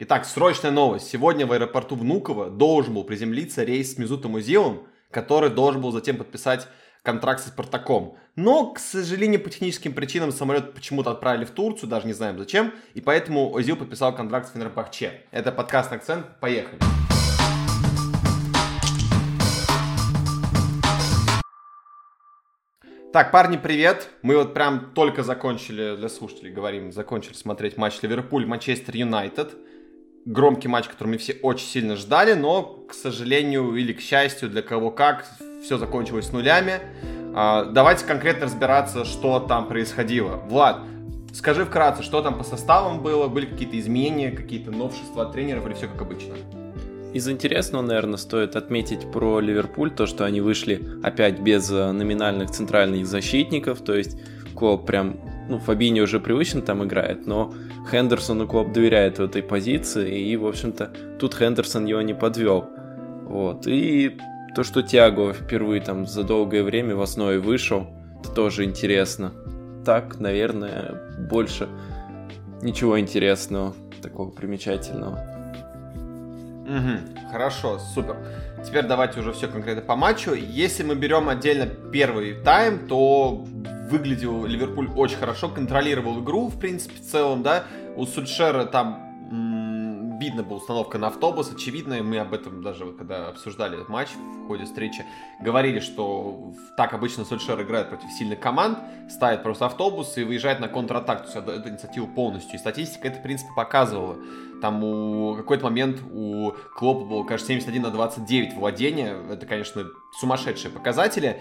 Итак, срочная новость. Сегодня в аэропорту Внуково должен был приземлиться рейс с Мизутом Узилом, который должен был затем подписать контракт со Спартаком. Но, к сожалению, по техническим причинам самолет почему-то отправили в Турцию, даже не знаем зачем, и поэтому Озил подписал контракт с Фенербахче. Это подкаст «Акцент». Поехали. Так, парни, привет. Мы вот прям только закончили, для слушателей говорим, закончили смотреть матч Ливерпуль-Манчестер Юнайтед громкий матч, который мы все очень сильно ждали, но, к сожалению или к счастью, для кого как, все закончилось нулями. А, давайте конкретно разбираться, что там происходило. Влад, скажи вкратце, что там по составам было, были какие-то изменения, какие-то новшества от тренеров или все как обычно? Из интересного, наверное, стоит отметить про Ливерпуль, то, что они вышли опять без э, номинальных центральных защитников, то есть Клоп прям, ну, Фабини уже привычно там играет, но Хендерсону Клоп доверяет в этой позиции, и, в общем-то, тут Хендерсон его не подвел. Вот, и то, что Тиаго впервые там за долгое время в основе вышел, это тоже интересно. Так, наверное, больше ничего интересного, такого примечательного. Угу, хорошо, супер. Теперь давайте уже все конкретно по матчу. Если мы берем отдельно первый тайм, то выглядел Ливерпуль очень хорошо, контролировал игру, в принципе, в целом, да. У Сульшера там видно была установка на автобус, очевидно, мы об этом даже, когда обсуждали этот матч в ходе встречи, говорили, что так обычно Сульшер играет против сильных команд, ставит просто автобус и выезжает на контратак, то есть эту инициативу полностью. И статистика это, в принципе, показывала. Там у какой-то момент у Клопа было, кажется, 71 на 29 владения. Это, конечно, сумасшедшие показатели.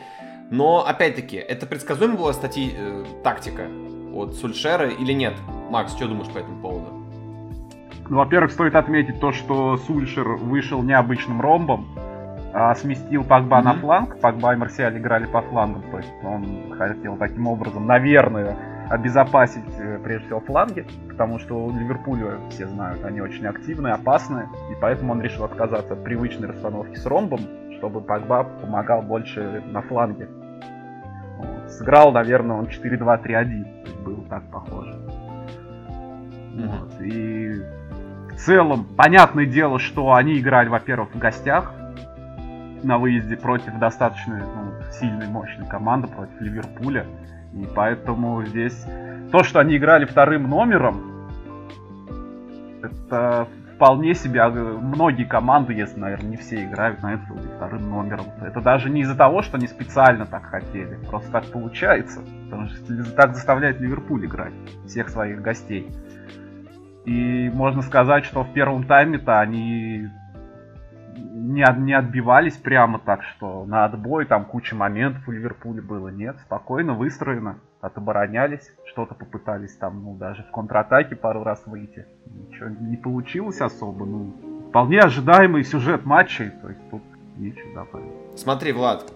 Но, опять-таки, это предсказуемо была статьи, э, тактика от Сульшера или нет? Макс, что думаешь по этому поводу? Ну, во-первых, стоит отметить то, что Сульшер вышел необычным ромбом, а сместил Пакба mm-hmm. на фланг. Пакба и Марсиаль играли по флангам, то есть он хотел таким образом, наверное, обезопасить э, прежде всего фланги, потому что у Ливерпуля, все знают, они очень активные, опасные, и поэтому он решил отказаться от привычной расстановки с ромбом, чтобы Погба помогал больше на фланге. Сыграл, наверное, он 4-2-3-1, было так похоже. Mm-hmm. Вот. И в целом, понятное дело, что они играли, во-первых, в гостях на выезде против достаточно ну, сильной, мощной команды, против Ливерпуля. И поэтому здесь то, что они играли вторым номером, это вполне себе а, многие команды, если, наверное, не все играют на это вторым номером. Это даже не из-за того, что они специально так хотели. Просто так получается. Потому что так заставляет Ливерпуль играть всех своих гостей. И можно сказать, что в первом тайме-то они не, не отбивались прямо так, что на отбой там куча моментов у Ливерпуля было. Нет, спокойно выстроено, отоборонялись, что-то попытались там, ну, даже в контратаке пару раз выйти. Ничего не получилось особо, ну, вполне ожидаемый сюжет матчей, то есть тут нечего добавить. Смотри, Влад,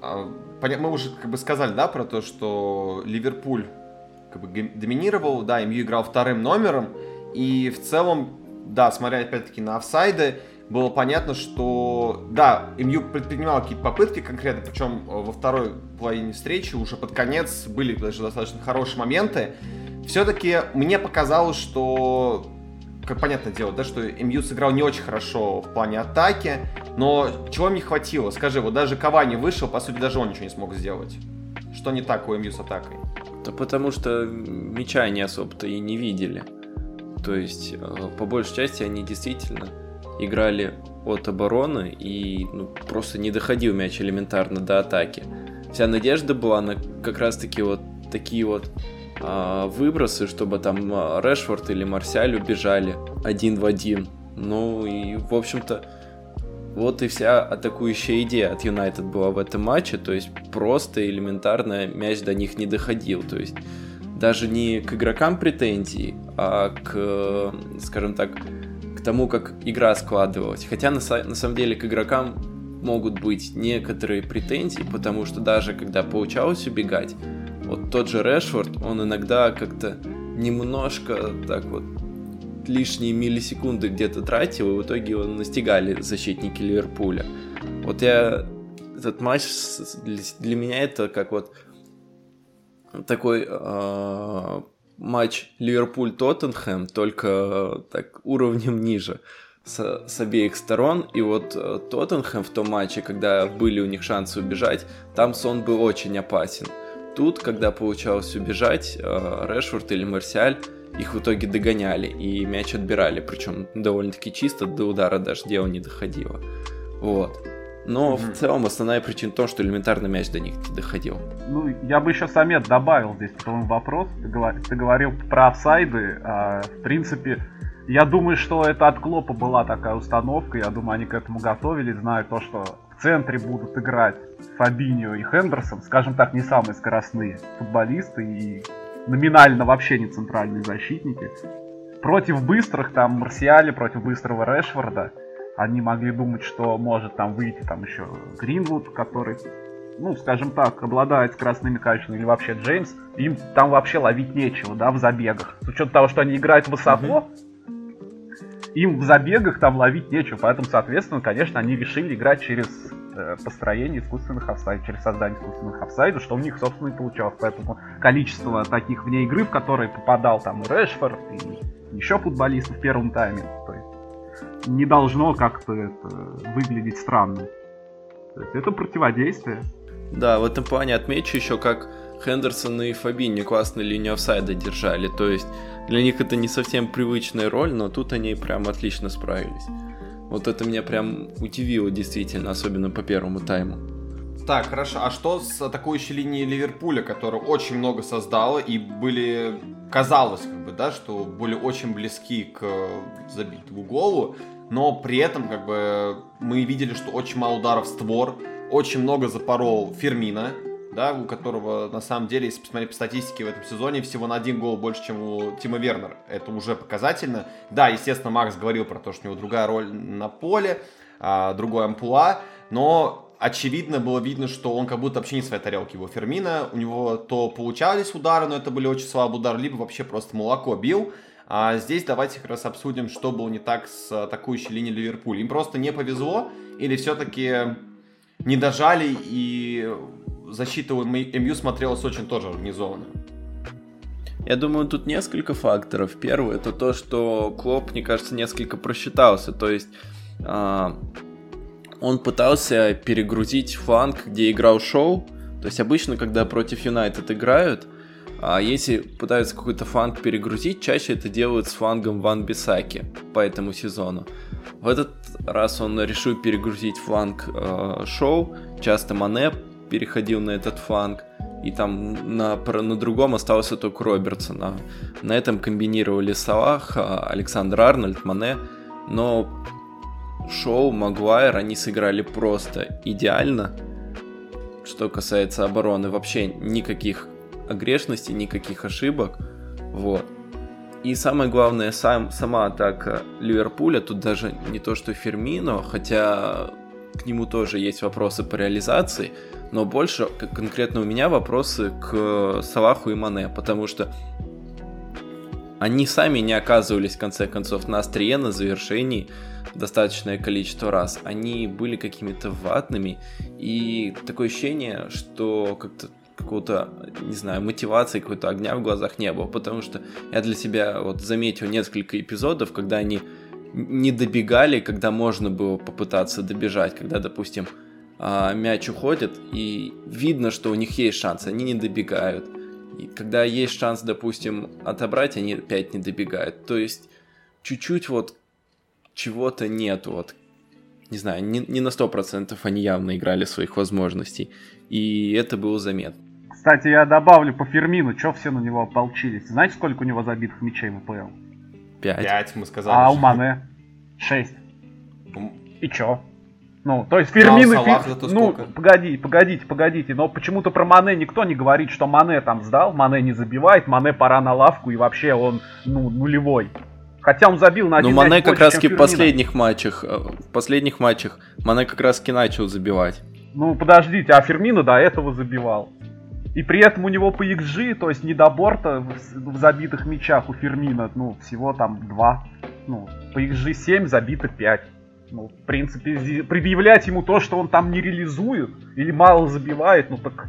а, мы уже как бы сказали, да, про то, что Ливерпуль как бы доминировал, да, МЮ играл вторым номером, и в целом, да, смотря опять-таки на офсайды, было понятно, что, да, МЮ предпринимал какие-то попытки конкретно, причем э, во второй половине встречи уже под конец были даже достаточно хорошие моменты. Все-таки мне показалось, что, как понятное дело, да, что МЮ сыграл не очень хорошо в плане атаки, но чего им не хватило? Скажи, вот даже Кавани вышел, по сути, даже он ничего не смог сделать. Что не так у МЮ с атакой? Да потому что мяча они особо-то и не видели. То есть, э, по большей части, они действительно играли от обороны и ну, просто не доходил мяч элементарно до атаки. Вся надежда была на как раз-таки вот такие вот а, выбросы, чтобы там а, Решфорд или Марсиаль убежали один в один. Ну и, в общем-то, вот и вся атакующая идея от Юнайтед была в этом матче, то есть просто элементарно мяч до них не доходил, то есть даже не к игрокам претензий, а к, скажем так, тому, как игра складывалась. Хотя на, на самом деле к игрокам могут быть некоторые претензии, потому что даже когда получалось убегать, вот тот же Решфорд, он иногда как-то немножко так вот лишние миллисекунды где-то тратил, и в итоге его настигали защитники Ливерпуля. Вот я этот матч для меня это как вот такой э, матч Ливерпуль-Тоттенхэм, только так уровнем ниже с, с обеих сторон. И вот э, Тоттенхэм в том матче, когда были у них шансы убежать, там Сон был очень опасен. Тут, когда получалось убежать, э, Решфорд или Марсиаль их в итоге догоняли и мяч отбирали, причем довольно-таки чисто, до удара даже дело не доходило. Вот. Но mm-hmm. в целом основная причина в том, что элементарно мяч до них не доходил. Ну, я бы еще Самет добавил здесь к твоему вопросу. Ты, говор... ты говорил про офсайды. А, в принципе, я думаю, что это от Клопа была такая установка. Я думаю, они к этому готовились, зная то, что в центре будут играть Фабиньо и Хендерсон, скажем так, не самые скоростные футболисты и номинально вообще не центральные защитники. Против быстрых, там, Марсиали, против быстрого Решфорда, они могли думать, что может там выйти там еще Гринвуд, который, ну, скажем так, обладает скоростными качествами, или вообще Джеймс. Им там вообще ловить нечего, да, в забегах. С учетом того, что они играют высоко, им в забегах там ловить нечего. Поэтому, соответственно, конечно, они решили играть через э, построение искусственных офсайдов, через создание искусственных офсайдов, что у них, собственно, и получалось. Поэтому количество таких вне игры, в которые попадал там и Решфорд, и еще футболисты в первом тайме, не должно как-то это выглядеть странно. То есть это противодействие. Да, в этом плане отмечу еще, как Хендерсон и Фабини классно линию офсайда держали. То есть для них это не совсем привычная роль, но тут они прям отлично справились. Вот это меня прям удивило действительно, особенно по первому тайму. Так, хорошо. А что с атакующей линией Ливерпуля, которая очень много создала и были, казалось, как бы, да, что были очень близки к забитому голу, но при этом, как бы, мы видели, что очень мало ударов в створ, очень много запорол Фермина, да, у которого на самом деле, если посмотреть по статистике в этом сезоне, всего на один гол больше, чем у Тима Вернера. Это уже показательно. Да, естественно, Макс говорил про то, что у него другая роль на поле, а, другой ампула, но очевидно было видно, что он как будто вообще не своей тарелки его Фермина. У него то получались удары, но это были очень слабые удары, либо вообще просто молоко бил. А здесь давайте как раз обсудим, что было не так с атакующей линией Ливерпуля. Им просто не повезло, или все-таки не дожали и защита у МЮ смотрелась очень тоже организованно. Я думаю, тут несколько факторов. Первый это то, что Клоп, мне кажется, несколько просчитался. То есть э, он пытался перегрузить фланг, где играл Шоу. То есть обычно, когда против Юнайтед играют, а если пытаются какой-то фланг перегрузить, чаще это делают с флангом Ван Бисаки по этому сезону. В этот раз он решил перегрузить фланг э, Шоу, часто Мане переходил на этот фланг, и там на, на другом остался только Робертсон. А на этом комбинировали Салах, а, Александр Арнольд, Мане, но Шоу, Магуайр, они сыграли просто идеально. Что касается обороны, вообще никаких огрешностей, никаких ошибок. Вот. И самое главное, сам, сама атака Ливерпуля, тут даже не то, что Фермино, хотя к нему тоже есть вопросы по реализации, но больше конкретно у меня вопросы к Салаху и Мане, потому что они сами не оказывались, в конце концов, на острие, на завершении достаточное количество раз. Они были какими-то ватными, и такое ощущение, что как-то какого-то, не знаю, мотивации, какой-то огня в глазах не было, потому что я для себя вот заметил несколько эпизодов, когда они не добегали, когда можно было попытаться добежать, когда, допустим, а, мяч уходит, и видно, что у них есть шанс, они не добегают. И когда есть шанс, допустим, отобрать, они опять не добегают. То есть чуть-чуть вот чего-то нет, вот, не знаю, не, не на 100% они явно играли своих возможностей. И это было заметно. Кстати, я добавлю по Фермину, что все на него ополчились. Знаете, сколько у него забитых мячей в АПЛ? Пять. Пять, мы сказали. А у Мане? Шесть. И чё? Ну, то есть Фермин и Фи... Ну, погоди, погодите, погодите. Но почему-то про Мане никто не говорит, что Мане там сдал, Мане не забивает, Мане пора на лавку и вообще он, ну, нулевой. Хотя он забил на один Ну, Мане как раз в последних матчах, э, в последних матчах Мане как раз начал забивать. Ну, подождите, а Фермина до этого забивал. И при этом у него по XG, то есть недобор-то в забитых мячах у Фермина, ну, всего там два. Ну, по XG 7, забито 5. Ну, в принципе, предъявлять ему то, что он там не реализует или мало забивает, ну так...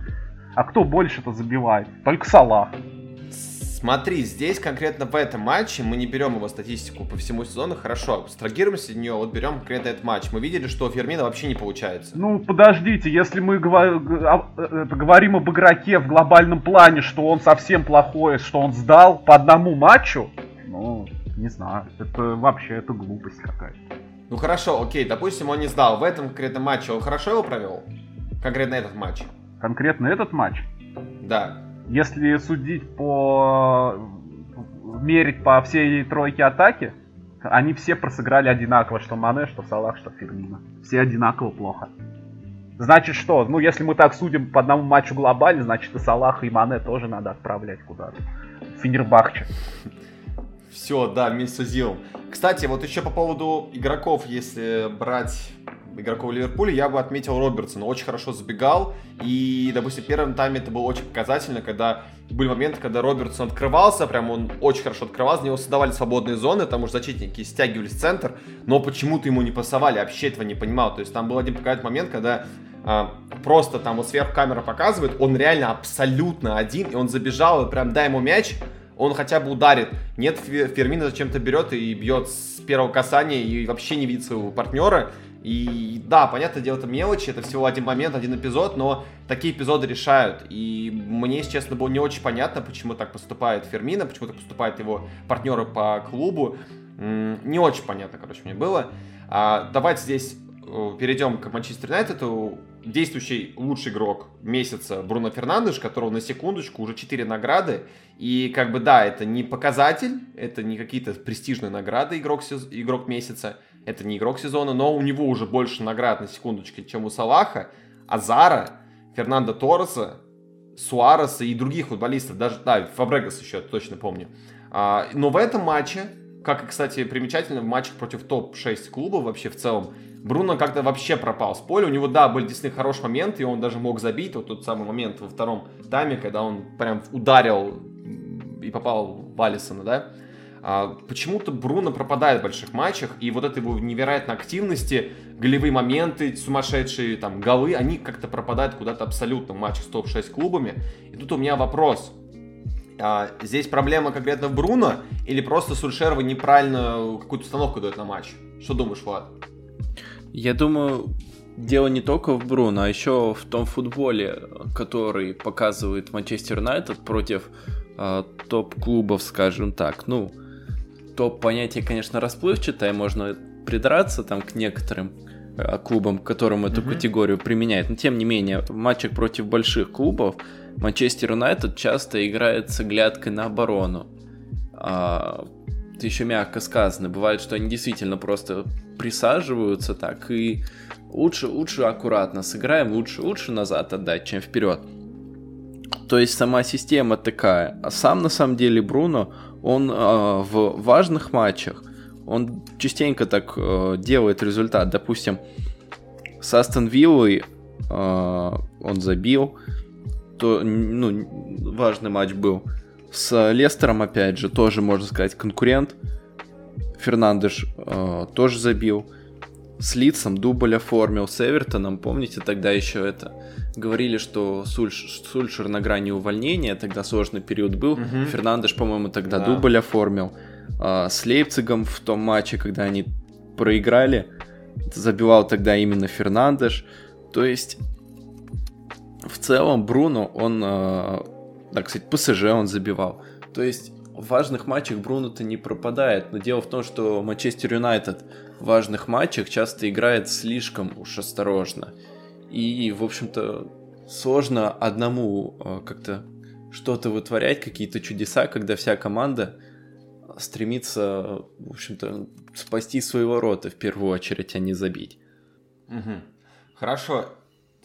А кто больше-то забивает? Только Салах. Смотри, здесь конкретно в этом матче мы не берем его статистику по всему сезону, хорошо, абстрагируемся от нее, вот берем конкретно этот матч. Мы видели, что у Фермина вообще не получается. Ну, подождите, если мы а, э, говорим об игроке в глобальном плане, что он совсем плохой, что он сдал по одному матчу, ну, не знаю, это вообще это глупость какая-то. Ну хорошо, окей, допустим, он не сдал. В этом конкретном матче он хорошо его провел? Конкретно этот матч. Конкретно этот матч? Да. Если судить по... мерить по всей тройке атаки, они все просыграли одинаково, что Мане, что Салах, что Фермина. Все одинаково плохо. Значит что? Ну, если мы так судим по одному матчу глобально, значит и Салаха, и Мане тоже надо отправлять куда-то. Финербахче. Все, да, Зилом. Кстати, вот еще по поводу игроков, если брать игроков Ливерпуля, я бы отметил Робертсона. Очень хорошо забегал. И, допустим, в первом тайме это было очень показательно, когда были моменты, когда Робертсон открывался, прям он очень хорошо открывался, за него создавали свободные зоны, там уж защитники стягивались в центр, но почему-то ему не пасовали, вообще этого не понимал. То есть там был один показательный момент, когда а, просто там вот сверху камера показывает, он реально абсолютно один, и он забежал, и прям дай ему мяч, он хотя бы ударит. Нет, Фермина зачем-то берет и бьет с первого касания и вообще не видит своего партнера. И да, понятное дело, это мелочи, это всего один момент, один эпизод, но такие эпизоды решают. И мне, если честно, было не очень понятно, почему так поступает Фермина, почему так поступают его партнеры по клубу. Не очень понятно, короче, мне было. А, давайте здесь э, перейдем к Манчестер Юнайтеду. Действующий лучший игрок месяца Бруно Фернандеш, которого на секундочку уже 4 награды. И как бы да, это не показатель, это не какие-то престижные награды игрок, игрок месяца, это не игрок сезона, но у него уже больше наград на секундочке, чем у Салаха, Азара, Фернандо Торреса, Суареса и других футболистов, даже, да, Фабрегас еще, точно помню. А, но в этом матче, как и, кстати, примечательно, в матчах против топ-6 клубов вообще в целом, Бруно как-то вообще пропал с поля. У него, да, были действительно хорошие моменты, и он даже мог забить. Вот тот самый момент во втором тайме, когда он прям ударил и попал в Алисона, да. А, почему-то Бруно пропадает в больших матчах, и вот этой его невероятной активности, голевые моменты, сумасшедшие там голы, они как-то пропадают куда-то абсолютно в матчах с топ-6 клубами. И тут у меня вопрос. А, здесь проблема конкретно в Бруно, или просто Сульшерова неправильно какую-то установку дает на матч? Что думаешь, Влад? Я думаю, дело не только в Бруно, а еще в том футболе, который показывает Манчестер Юнайтед против э, топ-клубов, скажем так. Ну, топ понятие, конечно, расплывчатое, можно придраться там к некоторым э, клубам, которым эту mm-hmm. категорию применяют. Но тем не менее, в матчах против больших клубов Манчестер Юнайтед часто играет с оглядкой на оборону. А, это еще мягко сказано. Бывает, что они действительно просто присаживаются так и лучше, лучше аккуратно сыграем, лучше, лучше назад отдать, чем вперед. То есть сама система такая. А сам на самом деле Бруно, он э, в важных матчах, он частенько так э, делает результат. Допустим, с Астон Виллой э, он забил, то, ну, важный матч был. С Лестером, опять же, тоже, можно сказать, конкурент. Фернандеш э, тоже забил с Лицом дубль оформил, с Эвертоном, помните, тогда еще это говорили, что Сульш, Сульшер на грани увольнения, тогда сложный период был, угу. Фернандеш, по-моему, тогда да. дубль оформил, а, с Лейпцигом в том матче, когда они проиграли, забивал тогда именно Фернандеш, то есть в целом Бруно, он, а, так сказать, ПСЖ он забивал, то есть в важных матчах Бруно-то не пропадает, но дело в том, что Манчестер Юнайтед в важных матчах часто играет слишком уж осторожно. И, в общем-то, сложно одному э, как-то что-то вытворять, какие-то чудеса, когда вся команда стремится, в общем-то, спасти свои ворота в первую очередь, а не забить. Угу. Хорошо.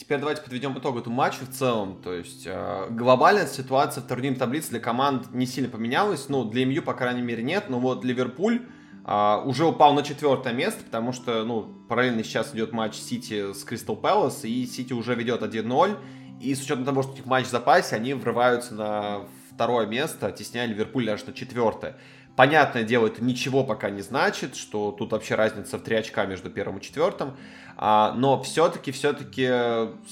Теперь давайте подведем итог этому матчу в целом. То есть э, глобальная ситуация в турнирной таблице для команд не сильно поменялась. Ну, для МЮ, по крайней мере, нет. Но вот Ливерпуль Uh, уже упал на четвертое место, потому что, ну, параллельно сейчас идет матч Сити с Кристал Пэлас, и Сити уже ведет 1-0, и с учетом того, что у них матч в запасе, они врываются на второе место, тесняя Ливерпуль аж на четвертое. Понятное дело, это ничего пока не значит, что тут вообще разница в 3 очка между первым и четвертым, а, но все-таки, все-таки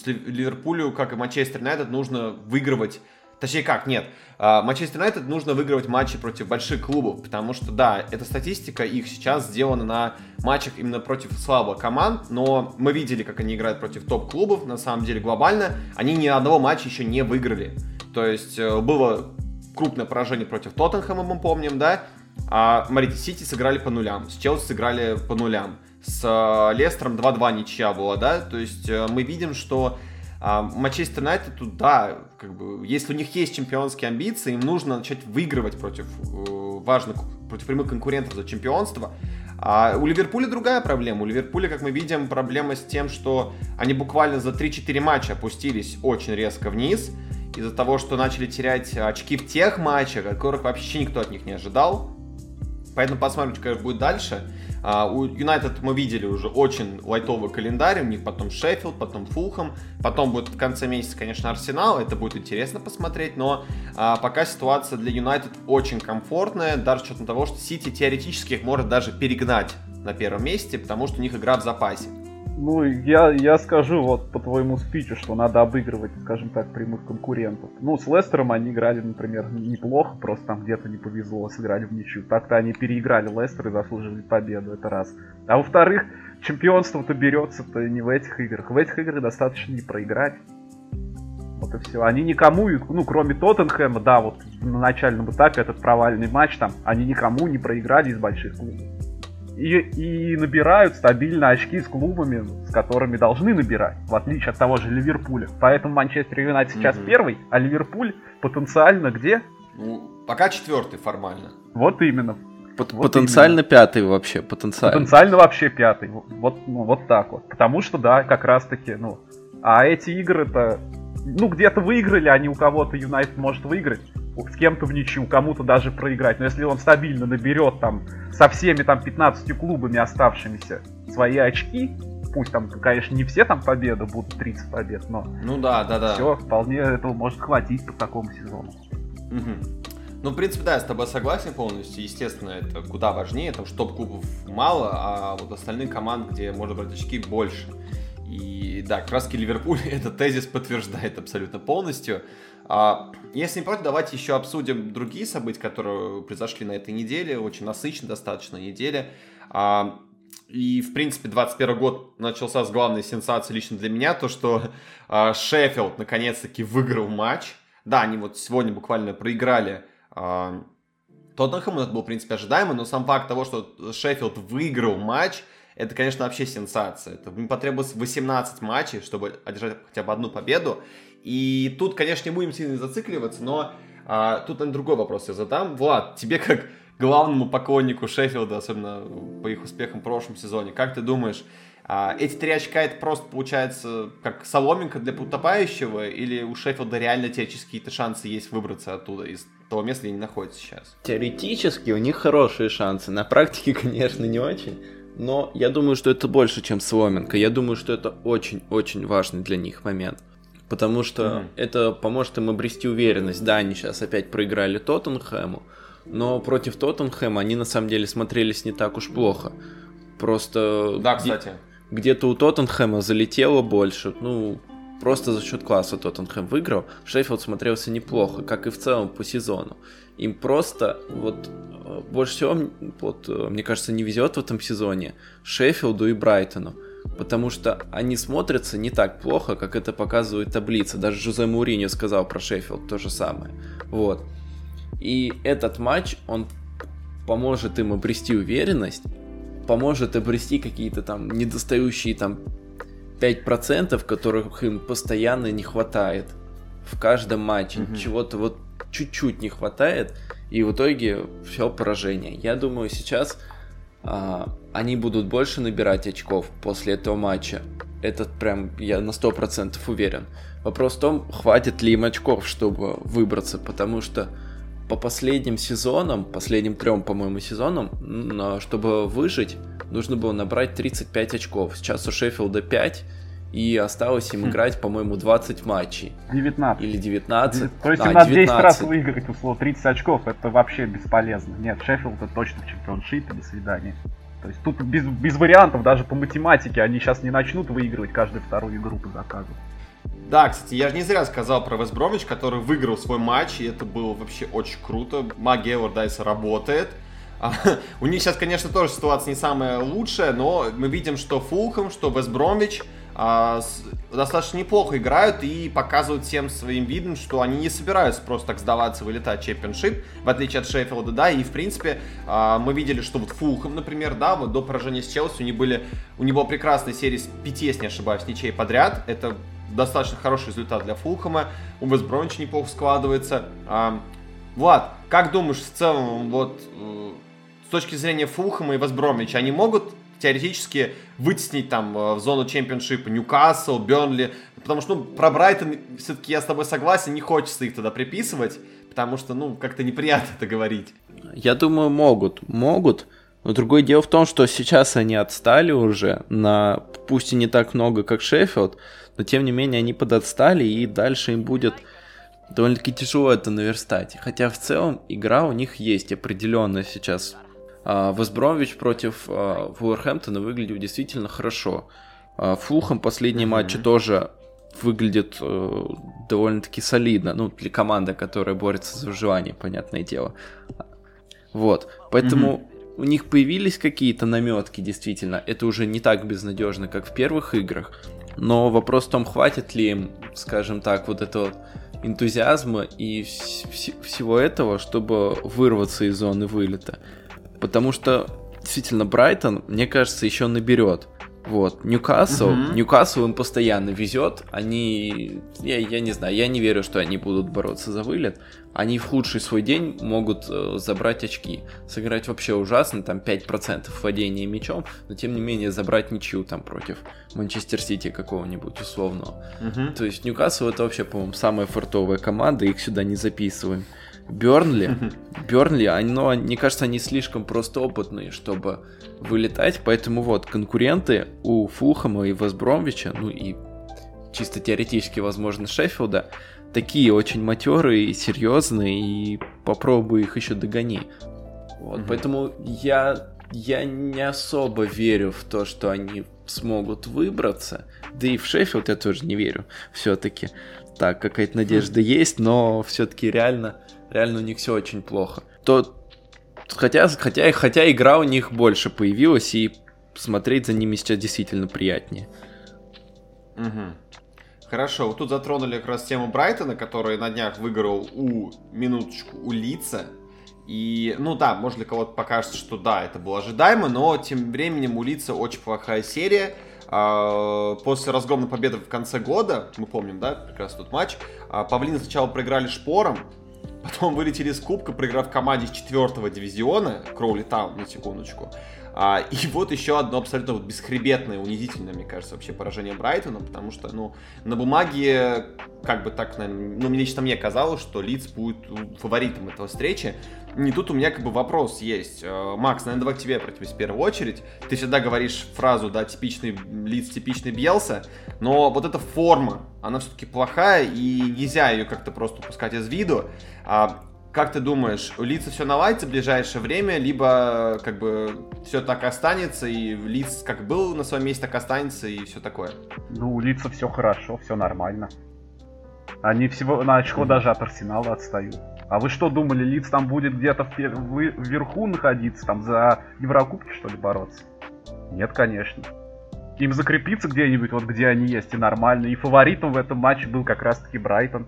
Ливерпулю, как и Манчестер Юнайтед, нужно выигрывать Точнее как, нет. А, Манчестер Юнайтед нужно выигрывать матчи против больших клубов, потому что, да, эта статистика их сейчас сделана на матчах именно против слабых команд, но мы видели, как они играют против топ-клубов, на самом деле глобально, они ни одного матча еще не выиграли. То есть э, было крупное поражение против Тоттенхэма, мы помним, да, а Марити Сити сыграли по нулям, с Челси сыграли по нулям, с э, Лестером 2-2 ничья была, да, то есть э, мы видим, что а Манчестер Юнайтед, да, как бы, если у них есть чемпионские амбиции, им нужно начать выигрывать против э, важных, против прямых конкурентов за чемпионство. А у Ливерпуля другая проблема. У Ливерпуля, как мы видим, проблема с тем, что они буквально за 3-4 матча опустились очень резко вниз из-за того, что начали терять очки в тех матчах, которых вообще никто от них не ожидал. Поэтому посмотрим, конечно, будет дальше. А, у Юнайтед мы видели уже очень лайтовый календарь, у них потом Шеффилд, потом Фулхэм, потом будет в конце месяца, конечно, Арсенал, это будет интересно посмотреть, но а, пока ситуация для Юнайтед очень комфортная, даже с учетом того, что Сити теоретически их может даже перегнать на первом месте, потому что у них игра в запасе. Ну, я, я скажу вот по твоему спичу, что надо обыгрывать, скажем так, прямых конкурентов. Ну, с Лестером они играли, например, неплохо, просто там где-то не повезло, сыграли в ничью. Так-то они переиграли Лестер и заслужили победу, это раз. А во-вторых, чемпионство-то берется-то не в этих играх. В этих играх достаточно не проиграть. Вот и все. Они никому, ну, кроме Тоттенхэма, да, вот на начальном этапе этот провальный матч там, они никому не проиграли из больших клубов и, и набирают стабильно очки с клубами, с которыми должны набирать, в отличие от того же Ливерпуля. Поэтому Манчестер Юнайтед сейчас mm-hmm. первый, а Ливерпуль потенциально где? Ну, пока четвертый формально. Вот именно. Пот- вот потенциально именно. пятый вообще, потенциально. Потенциально вообще пятый. Вот, ну, вот так вот. Потому что, да, как раз таки, ну. А эти игры-то, ну, где-то выиграли, они у кого-то Юнайтед может выиграть с кем-то в ничью, кому-то даже проиграть. Но если он стабильно наберет там со всеми там 15 клубами оставшимися свои очки, пусть там, конечно, не все там победы будут 30 побед, но ну да, да, да. Все, вполне этого может хватить по такому сезону. Угу. Ну, в принципе, да, я с тобой согласен полностью. Естественно, это куда важнее, потому что топ-клубов мало, а вот остальные команды, где можно брать очки, больше. И да, раз Ливерпуль этот тезис подтверждает абсолютно полностью. А, если не против, давайте еще обсудим другие события, которые произошли на этой неделе. Очень насыщенная достаточно неделя. А, и, в принципе, 21 год начался с главной сенсации лично для меня, то, что а, Шеффилд наконец-таки выиграл матч. Да, они вот сегодня буквально проиграли а, Тоттенхэму, это был, в принципе, ожидаемо, но сам факт того, что Шеффилд выиграл матч, это, конечно, вообще сенсация. Это потребовалось 18 матчей, чтобы одержать хотя бы одну победу. И тут, конечно, не будем сильно зацикливаться, но а, тут, наверное, другой вопрос я задам. Влад, тебе как главному поклоннику Шеффилда, особенно по их успехам в прошлом сезоне, как ты думаешь, а, эти три очка это просто получается как соломинка для утопающего, или у Шеффилда реально теоретически какие-то шансы есть выбраться оттуда, из того места, где они находятся сейчас? Теоретически у них хорошие шансы, на практике, конечно, не очень. Но я думаю, что это больше, чем соломинка. Я думаю, что это очень-очень важный для них момент потому что mm-hmm. это поможет им обрести уверенность. Да, они сейчас опять проиграли Тоттенхэму, но против Тоттенхэма они на самом деле смотрелись не так уж плохо. Просто... Да, кстати. Где-то у Тоттенхэма залетело больше. Ну, просто за счет класса Тоттенхэм выиграл. Шеффилд смотрелся неплохо, как и в целом по сезону. Им просто вот э, больше всего, вот, э, мне кажется, не везет в этом сезоне Шеффилду и Брайтону потому что они смотрятся не так плохо, как это показывает таблица. Даже Жозе Муриньо сказал про Шеффилд то же самое. Вот. И этот матч, он поможет им обрести уверенность, поможет обрести какие-то там недостающие там 5%, которых им постоянно не хватает в каждом матче. Mm-hmm. Чего-то вот чуть-чуть не хватает, и в итоге все поражение. Я думаю, сейчас а, они будут больше набирать очков после этого матча. Этот прям я на 100% уверен. Вопрос в том, хватит ли им очков, чтобы выбраться, потому что по последним сезонам, последним трем, по-моему, сезонам, чтобы выжить, нужно было набрать 35 очков. Сейчас у Шеффилда 5, и осталось им хм. играть, по-моему, 20 матчей. 19. Или 19. То есть а, им надо 10 раз выиграть, условно, 30 очков, это вообще бесполезно. Нет, Шеффилд это точно в чемпионшипе, до свидания. То есть тут без, без вариантов, даже по математике, они сейчас не начнут выигрывать каждую вторую игру по заказу. Да, кстати, я же не зря сказал про Вестбромич, который выиграл свой матч, и это было вообще очень круто. Магия Эвердайса работает. А, у них сейчас, конечно, тоже ситуация не самая лучшая, но мы видим, что Фулхэм, что Вестбромвич а, достаточно неплохо играют и показывают всем своим видом, что они не собираются просто так сдаваться, вылетать чемпионшип, в отличие от Шеффилда, да, и в принципе а, мы видели, что вот Фулхэм, например, да, вот до поражения с Челси у них были, у него прекрасная серия с пяти, если не ошибаюсь, ничей подряд, это достаточно хороший результат для Фулхэма. У Вестбромича неплохо складывается. А, Влад, как думаешь, в целом, вот э, с точки зрения Фулхэма и Вестбромича, они могут теоретически вытеснить там э, в зону чемпионшипа Ньюкасл, Бернли, потому что, ну, про Брайтон все-таки я с тобой согласен, не хочется их туда приписывать, потому что, ну, как-то неприятно это говорить. Я думаю, могут, могут, но другое дело в том, что сейчас они отстали уже на, пусть и не так много, как Шеффилд, но тем не менее они подотстали, и дальше им будет довольно-таки тяжело это наверстать. Хотя в целом игра у них есть определенно сейчас. А, Вестбромвич против а, Вулверхэмптона выглядел действительно хорошо. А, Фулхэм последние mm-hmm. матчи тоже выглядит э, довольно-таки солидно, ну, для команды, которая борется за выживание, понятное дело. Вот, поэтому mm-hmm. у них появились какие-то наметки, действительно. Это уже не так безнадежно, как в первых играх, но вопрос в том, хватит ли им, скажем так, вот этого энтузиазма и вс- всего этого, чтобы вырваться из зоны вылета. Потому что действительно Брайтон, мне кажется, еще наберет. Вот, Ньюкасл, угу. Ньюкасл им постоянно везет, они, я, я не знаю, я не верю, что они будут бороться за вылет, они в худший свой день могут э, забрать очки, сыграть вообще ужасно, там 5% владения мячом, но тем не менее забрать ничью там против Манчестер Сити какого-нибудь условного. Угу. То есть Ньюкасл это вообще, по-моему, самая фартовая команда, их сюда не записываем. Бернли, Бернли, оно, мне кажется, они слишком просто опытные, чтобы вылетать, поэтому вот конкуренты у Фулхэма и Вестбромвича, ну и чисто теоретически, возможно, Шеффилда, такие очень матерые и серьезные, и попробуй их еще догони. Вот, поэтому я, я не особо верю в то, что они смогут выбраться. Да и в Шеффилд я тоже не верю, все-таки. Так, какая-то надежда есть, но все-таки реально реально у них все очень плохо. То, хотя, хотя, хотя игра у них больше появилась, и смотреть за ними сейчас действительно приятнее. Угу. Хорошо, вот тут затронули как раз тему Брайтона, который на днях выиграл у, минуточку, у Лица. И, ну да, может для кого-то покажется, что да, это было ожидаемо, но тем временем у Лица очень плохая серия. А, после разгромной победы в конце года, мы помним, да, прекрасно тот матч, а, Павлины сначала проиграли шпором, Потом вылетели с кубка, проиграв команде с четвертого дивизиона, Кроули Таун, на секундочку. А, и вот еще одно абсолютно вот бесхребетное, унизительное, мне кажется, вообще поражение Брайтона, потому что, ну, на бумаге, как бы так, наверное, ну, лично мне казалось, что Лиц будет фаворитом этого встречи. И тут у меня как бы вопрос есть. Э, Макс, наверное, давай к тебе обратимся в первую очередь. Ты всегда говоришь фразу, да, типичный Лиц, типичный Бьелса, но вот эта форма, она все-таки плохая, и нельзя ее как-то просто упускать из виду. А как ты думаешь, у Лица все наладится в ближайшее время, либо как бы все так останется, и Лиц как был на своем месте, так останется, и все такое? Ну, у Лица все хорошо, все нормально. Они всего на очко даже от Арсенала отстают. А вы что думали, Лиц там будет где-то вверху находиться, там за Еврокубки, что ли, бороться? Нет, конечно. Им закрепиться где-нибудь, вот где они есть, и нормально. И фаворитом в этом матче был как раз-таки Брайтон.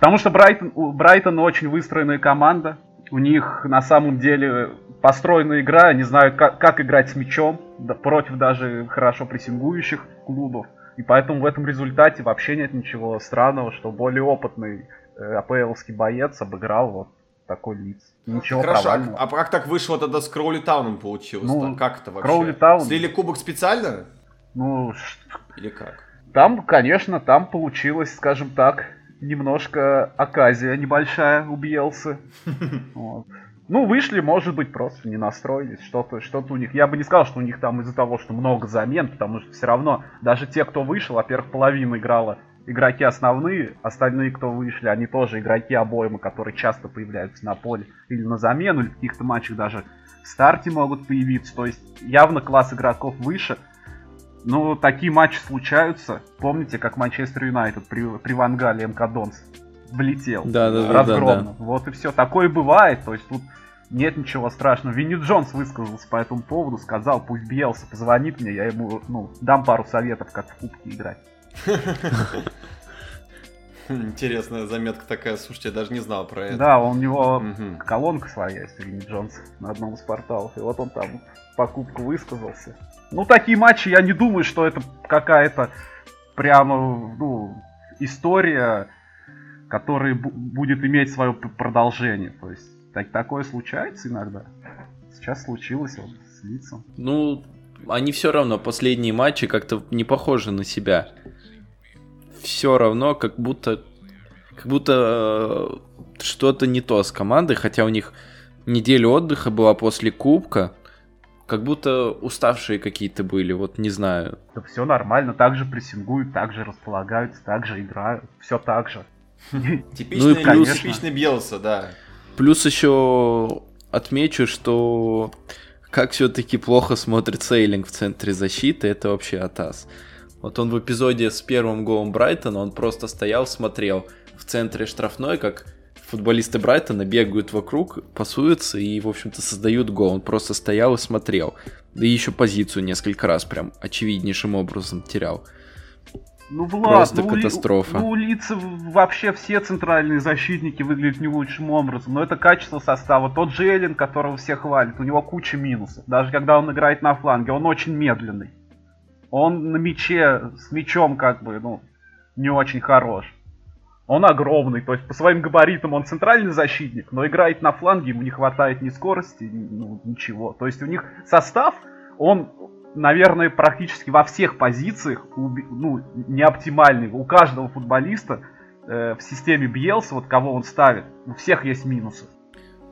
Потому что Брайтон, у Брайтона очень выстроенная команда. У них на самом деле построена игра, они знают, как, как играть с мячом, да, против даже хорошо прессингующих клубов. И поэтому в этом результате вообще нет ничего странного, что более опытный э, АПЛский боец обыграл вот такой лиц. Ничего Хорошо, провального. А, а как так вышло тогда с Кроули Тауном получилось? Ну, как это вообще? Кроули Таун... Слили кубок специально? Ну... Или как? Там, конечно, там получилось, скажем так, немножко оказия небольшая у Бьелсы. Вот. Ну, вышли, может быть, просто не настроились, что-то что у них. Я бы не сказал, что у них там из-за того, что много замен, потому что все равно даже те, кто вышел, во-первых, половина играла игроки основные, остальные, кто вышли, они тоже игроки обоймы, которые часто появляются на поле или на замену, или в каких-то матчах даже в старте могут появиться. То есть явно класс игроков выше. Ну, такие матчи случаются. Помните, как Манчестер Юнайтед при, при Вангале МК Донс влетел? Да, да, да, разгромно. да, да. Вот и все. Такое бывает. То есть тут нет ничего страшного. Винни Джонс высказался по этому поводу, сказал, пусть Биелса позвонит мне, я ему ну, дам пару советов, как в кубке играть. Интересная заметка такая, слушайте, я даже не знал про это. Да, у него колонка своя есть, Винни Джонс, на одном из порталов, и вот он там покупку высказался. Ну, такие матчи, я не думаю, что это какая-то прямо, ну, история, которая будет иметь свое продолжение. То есть, так, такое случается иногда. Сейчас случилось вот, с лицом. Ну, они все равно, последние матчи как-то не похожи на себя. Все равно, как будто, как будто э, что-то не то с командой, хотя у них неделя отдыха была после Кубка, как будто уставшие какие-то были, вот не знаю. Да все нормально, так же прессингуют, так же располагаются, так же играют, все так же. Типичный, ну и плюс, типичный Белса, да. Плюс еще отмечу, что как все-таки плохо смотрит Сейлинг в центре защиты, это вообще Атас. Вот он в эпизоде с первым голом Брайтона, он просто стоял, смотрел в центре штрафной, как футболисты Брайтона бегают вокруг, пасуются и, в общем-то, создают гол. Он просто стоял и смотрел. Да и еще позицию несколько раз прям очевиднейшим образом терял. Ну, Влад, Просто ну, катастрофа. Ну, у лица вообще все центральные защитники выглядят не лучшим образом. Но это качество состава. Тот же Эллен, которого все хвалят, у него куча минусов. Даже когда он играет на фланге, он очень медленный. Он на мяче, с мячом как бы, ну, не очень хорош. Он огромный, то есть по своим габаритам он центральный защитник, но играет на фланге, ему не хватает ни скорости, ну, ничего. То есть у них состав, он, наверное, практически во всех позициях ну, не оптимальный. У каждого футболиста э, в системе Бьелса, вот кого он ставит, у всех есть минусы.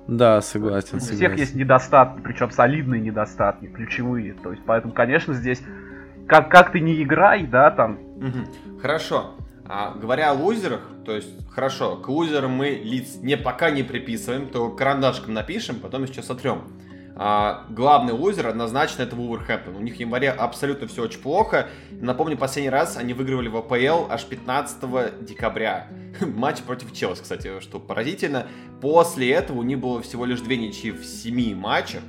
Да, согласен. У согласен. всех есть недостатки, причем солидные недостатки, ключевые. То есть, поэтому, конечно, здесь как, как ты не играй, да, там. Угу. Хорошо. А говоря о лузерах, то есть, хорошо, к лузерам мы лиц не пока не приписываем, то карандашком напишем, потом еще сотрем. А, главный лузер однозначно это Вулверхэмптон. У них в январе абсолютно все очень плохо. Напомню, последний раз они выигрывали в АПЛ аж 15 декабря. Матч против Челси, кстати, что поразительно. После этого у них было всего лишь две ничьи в семи матчах.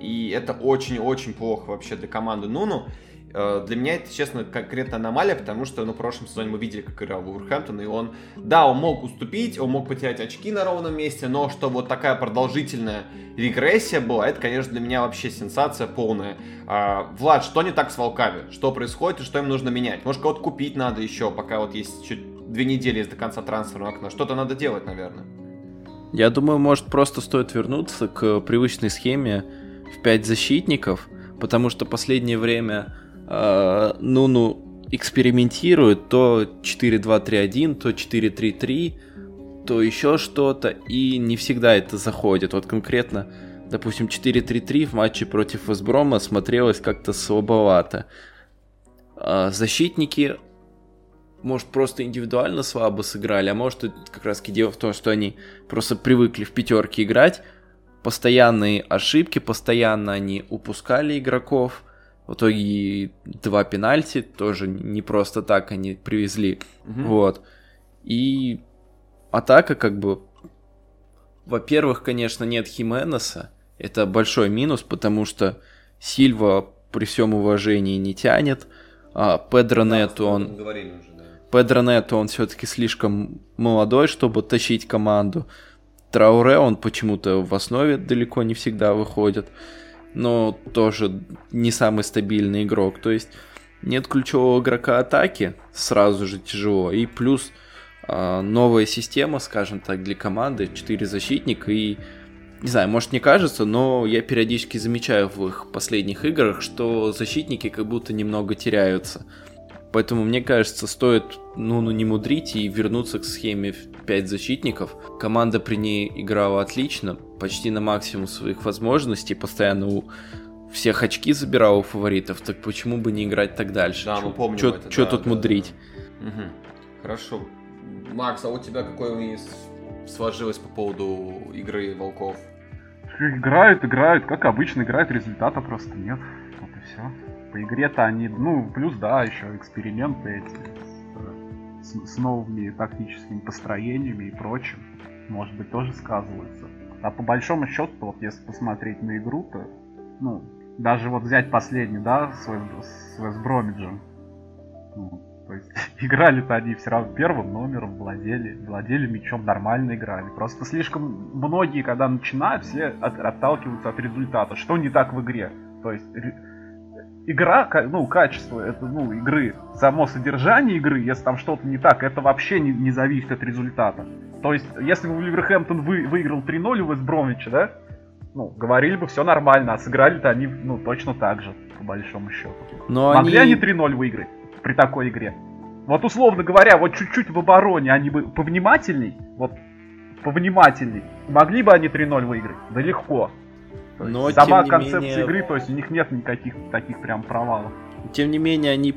И это очень-очень плохо вообще для команды Нуну. Э, для меня это, честно, конкретно аномалия, потому что, ну, в прошлом сезоне мы видели, как играл Вулверхэмптон, и он, да, он мог уступить, он мог потерять очки на ровном месте, но что вот такая продолжительная регрессия была, это, конечно, для меня вообще сенсация полная. А, Влад, что не так с волками? Что происходит и что им нужно менять? Может, кого-то купить надо еще, пока вот есть чуть две недели до конца трансферного окна. Что-то надо делать, наверное. Я думаю, может, просто стоит вернуться к привычной схеме в 5 защитников, потому что последнее время э, Нуну экспериментирует то 4-2-3-1, то 4-3-3, то еще что-то, и не всегда это заходит. Вот конкретно, допустим, 4-3-3 в матче против Весброма смотрелось как-то слабовато. Э, защитники, может, просто индивидуально слабо сыграли, а может, как раз дело в том, что они просто привыкли в пятерке играть, постоянные ошибки, постоянно они упускали игроков – в итоге два пенальти, тоже не просто так они привезли. Угу. Вот. И атака как бы... Во-первых, конечно, нет Хименеса. Это большой минус, потому что Сильва при всем уважении не тянет. А Педро да, Нету, он... Уже, да. Педро Нету, он все-таки слишком молодой, чтобы тащить команду. Трауре, он почему-то в основе далеко не всегда выходит но тоже не самый стабильный игрок. То есть нет ключевого игрока атаки, сразу же тяжело. И плюс э, новая система, скажем так, для команды, 4 защитника и не знаю, может не кажется, но я периодически замечаю в их последних играх, что защитники как будто немного теряются. Поэтому, мне кажется, стоит ну, ну не мудрить и вернуться к схеме 5 защитников. Команда при ней играла отлично, почти на максимум своих возможностей, постоянно у всех очки забирал у фаворитов, так почему бы не играть так дальше? Да, мы помним Что это. да, тут да, мудрить? Да. Угу. Хорошо. Макс, а у тебя какое сложилось по поводу игры волков? Играют, играют, как обычно играют, результата просто нет. Вот и все. По игре-то они, ну, плюс, да, еще эксперименты эти с, с новыми тактическими построениями и прочим, может быть, тоже сказываются. А по большому счету, вот если посмотреть на игру, то, ну, даже вот взять последний, да, с, с Вестбромиджем, ну, то есть играли-то они все равно первым номером, владели, владели мячом, нормально играли. Просто слишком многие, когда начинают, все от, отталкиваются от результата. Что не так в игре? То есть игра, ну, качество это, ну, игры, само содержание игры, если там что-то не так, это вообще не, не зависит от результата. То есть, если бы Ливерхэмптон вы, выиграл 3-0 у Вестбромича, да, ну, говорили бы, все нормально, а сыграли-то они, ну, точно так же, по большому счету. Но Могли они, они 3-0 выиграть при такой игре? Вот, условно говоря, вот чуть-чуть в обороне они бы повнимательней, вот, повнимательней, могли бы они 3-0 выиграть? Да легко. Но, сама концепция менее... игры, то есть у них нет никаких таких прям провалов. Тем не менее, они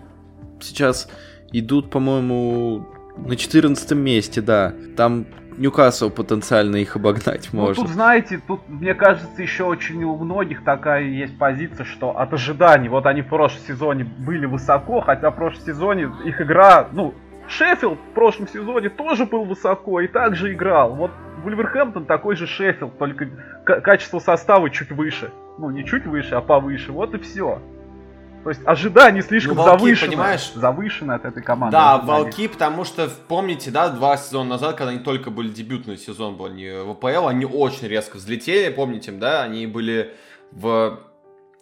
сейчас идут, по-моему, на 14 месте, да. Там Ньюкасл потенциально их обогнать ну, может. тут, знаете, тут, мне кажется, еще очень у многих такая есть позиция, что от ожиданий, вот они в прошлом сезоне были высоко, хотя в прошлом сезоне их игра, ну, Шеффилд в прошлом сезоне тоже был высоко и также играл. Вот Вульверхэмптон такой же Шеффилд, только качество состава чуть выше. Ну, не чуть выше, а повыше. Вот и все. То есть ожидание слишком ну, волки, завышено, понимаешь? завышено от этой команды. Да, ожидание. волки, потому что, помните, да, два сезона назад, когда они только были, дебютный сезон был, они в АПЛ, они очень резко взлетели, помните, да, они были в...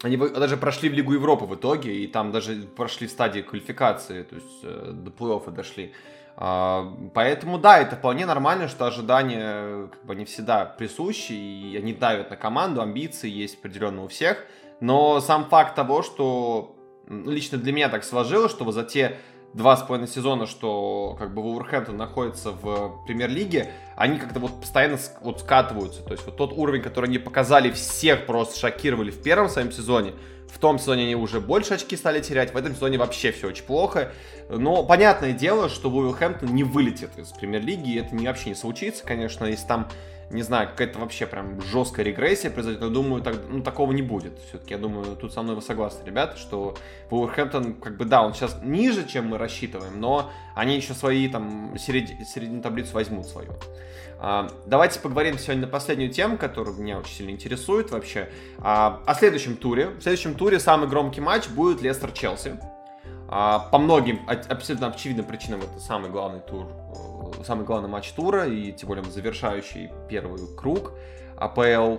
Они даже прошли в Лигу Европы в итоге, и там даже прошли в стадии квалификации, то есть э, до плей-оффа дошли. А, поэтому да, это вполне нормально, что ожидания как бы не всегда присущи, и они давят на команду, амбиции есть определенно у всех. Но сам факт того, что лично для меня так сложилось, что за те два с половиной сезона, что как бы Вулверхэмптон находится в премьер-лиге, они как-то вот постоянно вот скатываются. То есть вот тот уровень, который они показали, всех просто шокировали в первом своем сезоне, в том сезоне они уже больше очки стали терять, в этом сезоне вообще все очень плохо. Но понятное дело, что Вулверхэмптон не вылетит из премьер-лиги, и это не, вообще не случится, конечно, если там не знаю, какая-то вообще прям жесткая регрессия произойдет, но думаю, так, ну, такого не будет. Все-таки, я думаю, тут со мной вы согласны, ребята, что Вулверхэмптон, как бы, да, он сейчас ниже, чем мы рассчитываем, но они еще свои, там, серед... середину таблицу возьмут свою. А, давайте поговорим сегодня на последнюю тему, которая меня очень сильно интересует вообще, а, о следующем туре. В следующем туре самый громкий матч будет Лестер-Челси. А, по многим абсолютно очевидным причинам это самый главный тур самый главный матч тура, и тем более завершающий первый круг АПЛ.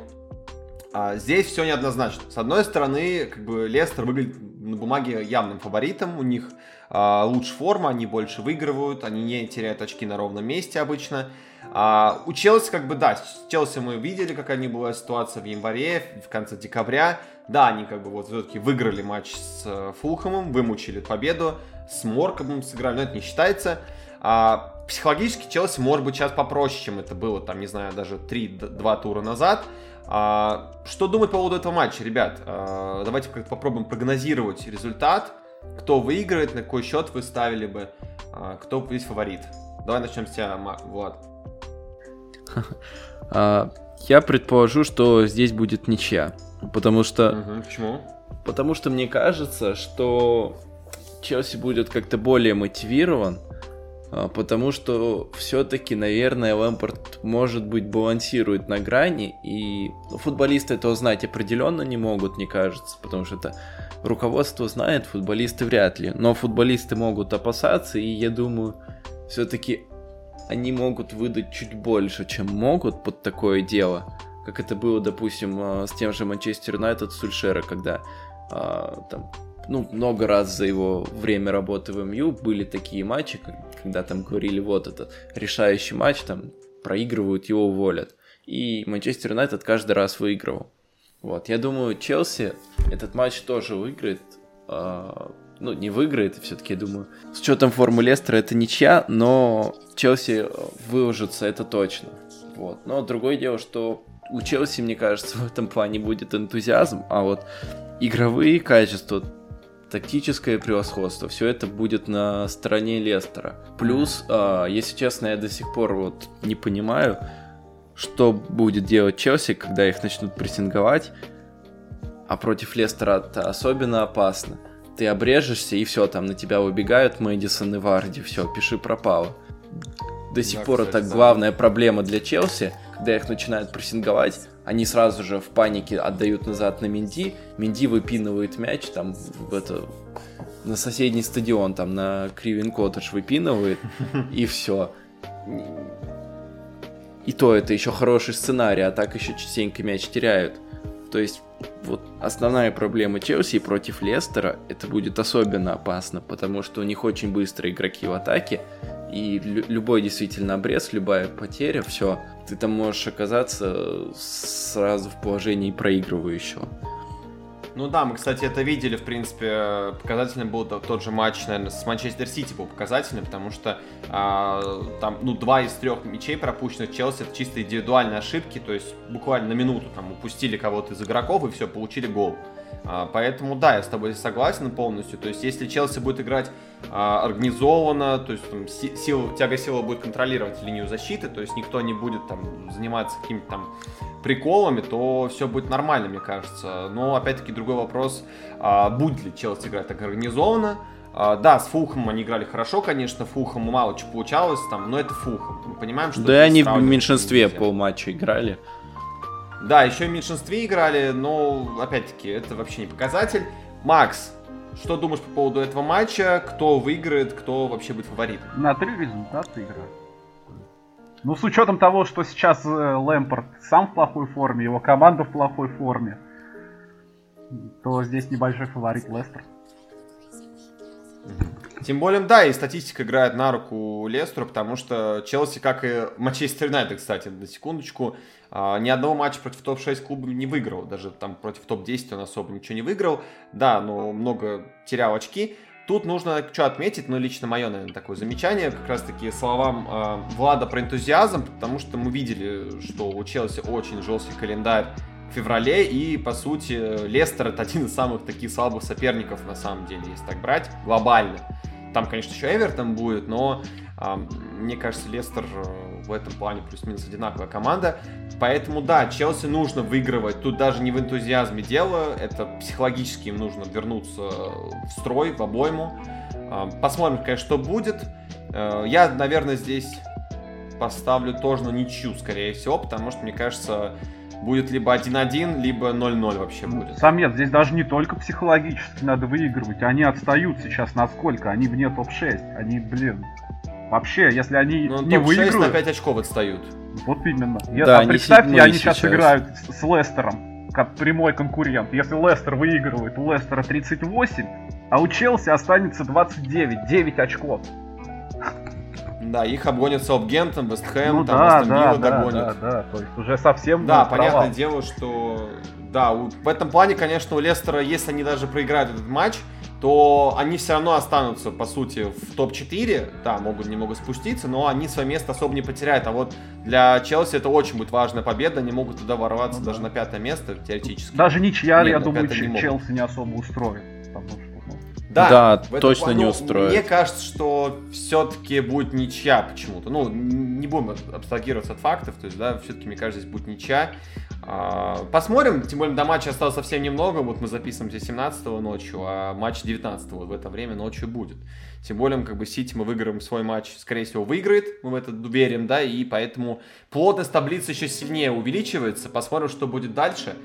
Здесь все неоднозначно. С одной стороны, как бы Лестер выглядит на бумаге явным фаворитом, у них лучше форма, они больше выигрывают, они не теряют очки на ровном месте обычно. А, у Челси, как бы, да, Челси мы видели, какая они была ситуация в январе, в конце декабря. Да, они как бы вот все-таки выиграли матч с э, Фулхэмом, вымучили победу, с Моркомом сыграли, но это не считается. А, психологически Челси может быть сейчас попроще, чем это было, там, не знаю, даже 3-2 тура назад. А, что думать по поводу этого матча, ребят? А, давайте как-то попробуем прогнозировать результат. Кто выиграет, на какой счет вы ставили бы, а, кто есть фаворит. Давай начнем с тебя, Влад. А, я предположу, что здесь будет ничья. Потому что... Угу, почему? Потому что мне кажется, что Челси будет как-то более мотивирован, а, потому что все-таки, наверное, Лэмпорт, может быть, балансирует на грани, и футболисты этого знать определенно не могут, мне кажется, потому что это руководство знает, футболисты вряд ли, но футболисты могут опасаться, и я думаю, все-таки они могут выдать чуть больше, чем могут под такое дело, как это было, допустим, а, с тем же Манчестер Юнайтед Сульшера, когда а, там ну, много раз за его время работы в МЮ были такие матчи, когда там говорили, вот этот решающий матч, там проигрывают, его уволят. И Манчестер Юнайтед каждый раз выигрывал. Вот, я думаю, Челси этот матч тоже выиграет. Э, ну, не выиграет, все-таки, я думаю. С учетом формы Лестера это ничья, но Челси выложится, это точно. Вот. Но другое дело, что у Челси, мне кажется, в этом плане будет энтузиазм, а вот игровые качества тактическое превосходство, все это будет на стороне Лестера. Плюс, э, если честно, я до сих пор вот не понимаю, что будет делать Челси, когда их начнут прессинговать. А против Лестера это особенно опасно. Ты обрежешься, и все, там на тебя убегают Мэдисон и Варди, все, пиши пропало. До сих да, пор кстати, это да. главная проблема для Челси, когда их начинают прессинговать, они сразу же в панике отдают назад на Минди, Минди выпинывает мяч там в это на соседний стадион, там на Кривин Коттедж выпинывает, и все. И то это еще хороший сценарий, а так еще частенько мяч теряют. То есть вот основная проблема Челси против Лестера, это будет особенно опасно, потому что у них очень быстрые игроки в атаке, и любой действительно обрез, любая потеря, все, ты там можешь оказаться сразу в положении проигрывающего. Ну да, мы, кстати, это видели, в принципе, показательным был тот же матч, наверное, с Манчестер Сити был показательным, потому что а, там, ну, два из трех мячей пропущенных Челси это чисто индивидуальные ошибки, то есть буквально на минуту там упустили кого-то из игроков и все, получили гол. А, поэтому да, я с тобой согласен полностью. То есть, если Челси будет играть а, организованно, то есть там, сила, тяга сила будет контролировать линию защиты, то есть никто не будет там заниматься какими-то там приколами, то все будет нормально, мне кажется. Но опять-таки другой вопрос, а, будет ли Челси играть так организованно. А, да, с Фухом они играли хорошо, конечно, Фухом мало чего получалось там, но это Фухом. Мы понимаем, что... Да, они в меньшинстве полматча играли. Да, еще и в меньшинстве играли, но, опять-таки, это вообще не показатель. Макс, что думаешь по поводу этого матча? Кто выиграет, кто вообще будет фаворитом? На три результата игра. Ну, с учетом того, что сейчас э, Лэмпорт сам в плохой форме, его команда в плохой форме, то здесь небольшой фаворит Лестер. Тем более, да, и статистика играет на руку Лестеру, потому что Челси, как и Манчестер Юнайтед, кстати, на секундочку, а, ни одного матча против топ-6 клуба не выиграл. Даже там против топ-10 он особо ничего не выиграл. Да, но много терял очки. Тут нужно что отметить, ну, лично мое, наверное, такое замечание, как раз-таки словам э, Влада про энтузиазм, потому что мы видели, что у Челси очень жесткий календарь в феврале, и, по сути, Лестер это один из самых таких слабых соперников, на самом деле, если так брать, глобально. Там, конечно, еще Эвертон будет, но э, мне кажется, Лестер э, в этом плане плюс-минус одинаковая команда. Поэтому, да, Челси нужно выигрывать. Тут даже не в энтузиазме дело. Это психологически им нужно вернуться в строй, в обойму. А, посмотрим, конечно, что будет. Э, я, наверное, здесь поставлю тоже на ничью, скорее всего, потому что, мне кажется, будет либо 1-1, либо 0-0 вообще будет. Самец, здесь даже не только психологически надо выигрывать. Они отстают сейчас насколько? Они вне топ-6. Они, блин, Вообще, если они ну, не выиграют... на 5 очков отстают. Вот именно. Да, а представьте, они сейчас, сейчас играют с, с Лестером, как прямой конкурент. Если Лестер выигрывает, у Лестера 38, а у Челси останется 29, 9 очков. Да, их обгонят Саутгемптон, Вестхэм, ну, там да, Астон да, да, догонят. Да, да, то есть уже совсем Да, понятное дело, что... Да, в этом плане, конечно, у Лестера, если они даже проиграют этот матч, то они все равно останутся, по сути, в топ-4, да, могут немного спуститься, но они свое место особо не потеряют. А вот для Челси это очень будет важная победа, они могут туда ворваться ну, даже на пятое место, теоретически. Даже ничья, Нет, я думаю, не Челси не особо устроит. Потому что, ну... Да, да точно этом, не устроит. Мне кажется, что все-таки будет ничья почему-то. Ну, не будем абстрагироваться от фактов, то есть, да, все-таки, мне кажется, здесь будет ничья. А, посмотрим, тем более до матча осталось совсем немного, вот мы записываем здесь 17 ночью, а матч 19 в это время ночью будет. Тем более, как бы Сити мы выиграем свой матч, скорее всего, выиграет, мы в это верим, да, и поэтому плотность таблицы еще сильнее увеличивается. Посмотрим, что будет дальше.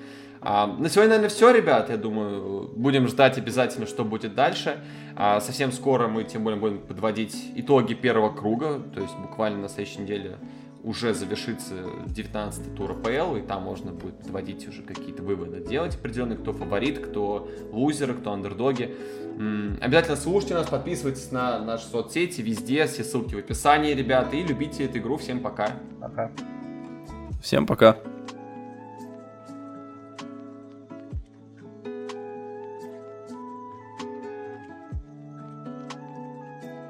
А, на сегодня, наверное, все, ребят. Я думаю, будем ждать обязательно, что будет дальше. А, совсем скоро мы, тем более, будем подводить итоги первого круга, то есть буквально на следующей неделе уже завершится 19 тур АПЛ, и там можно будет подводить уже какие-то выводы, делать определенные, кто фаворит, кто лузеры, кто андердоги. Обязательно слушайте нас, подписывайтесь на наши соцсети, везде, все ссылки в описании, ребята, и любите эту игру. Всем пока. Пока. Всем пока.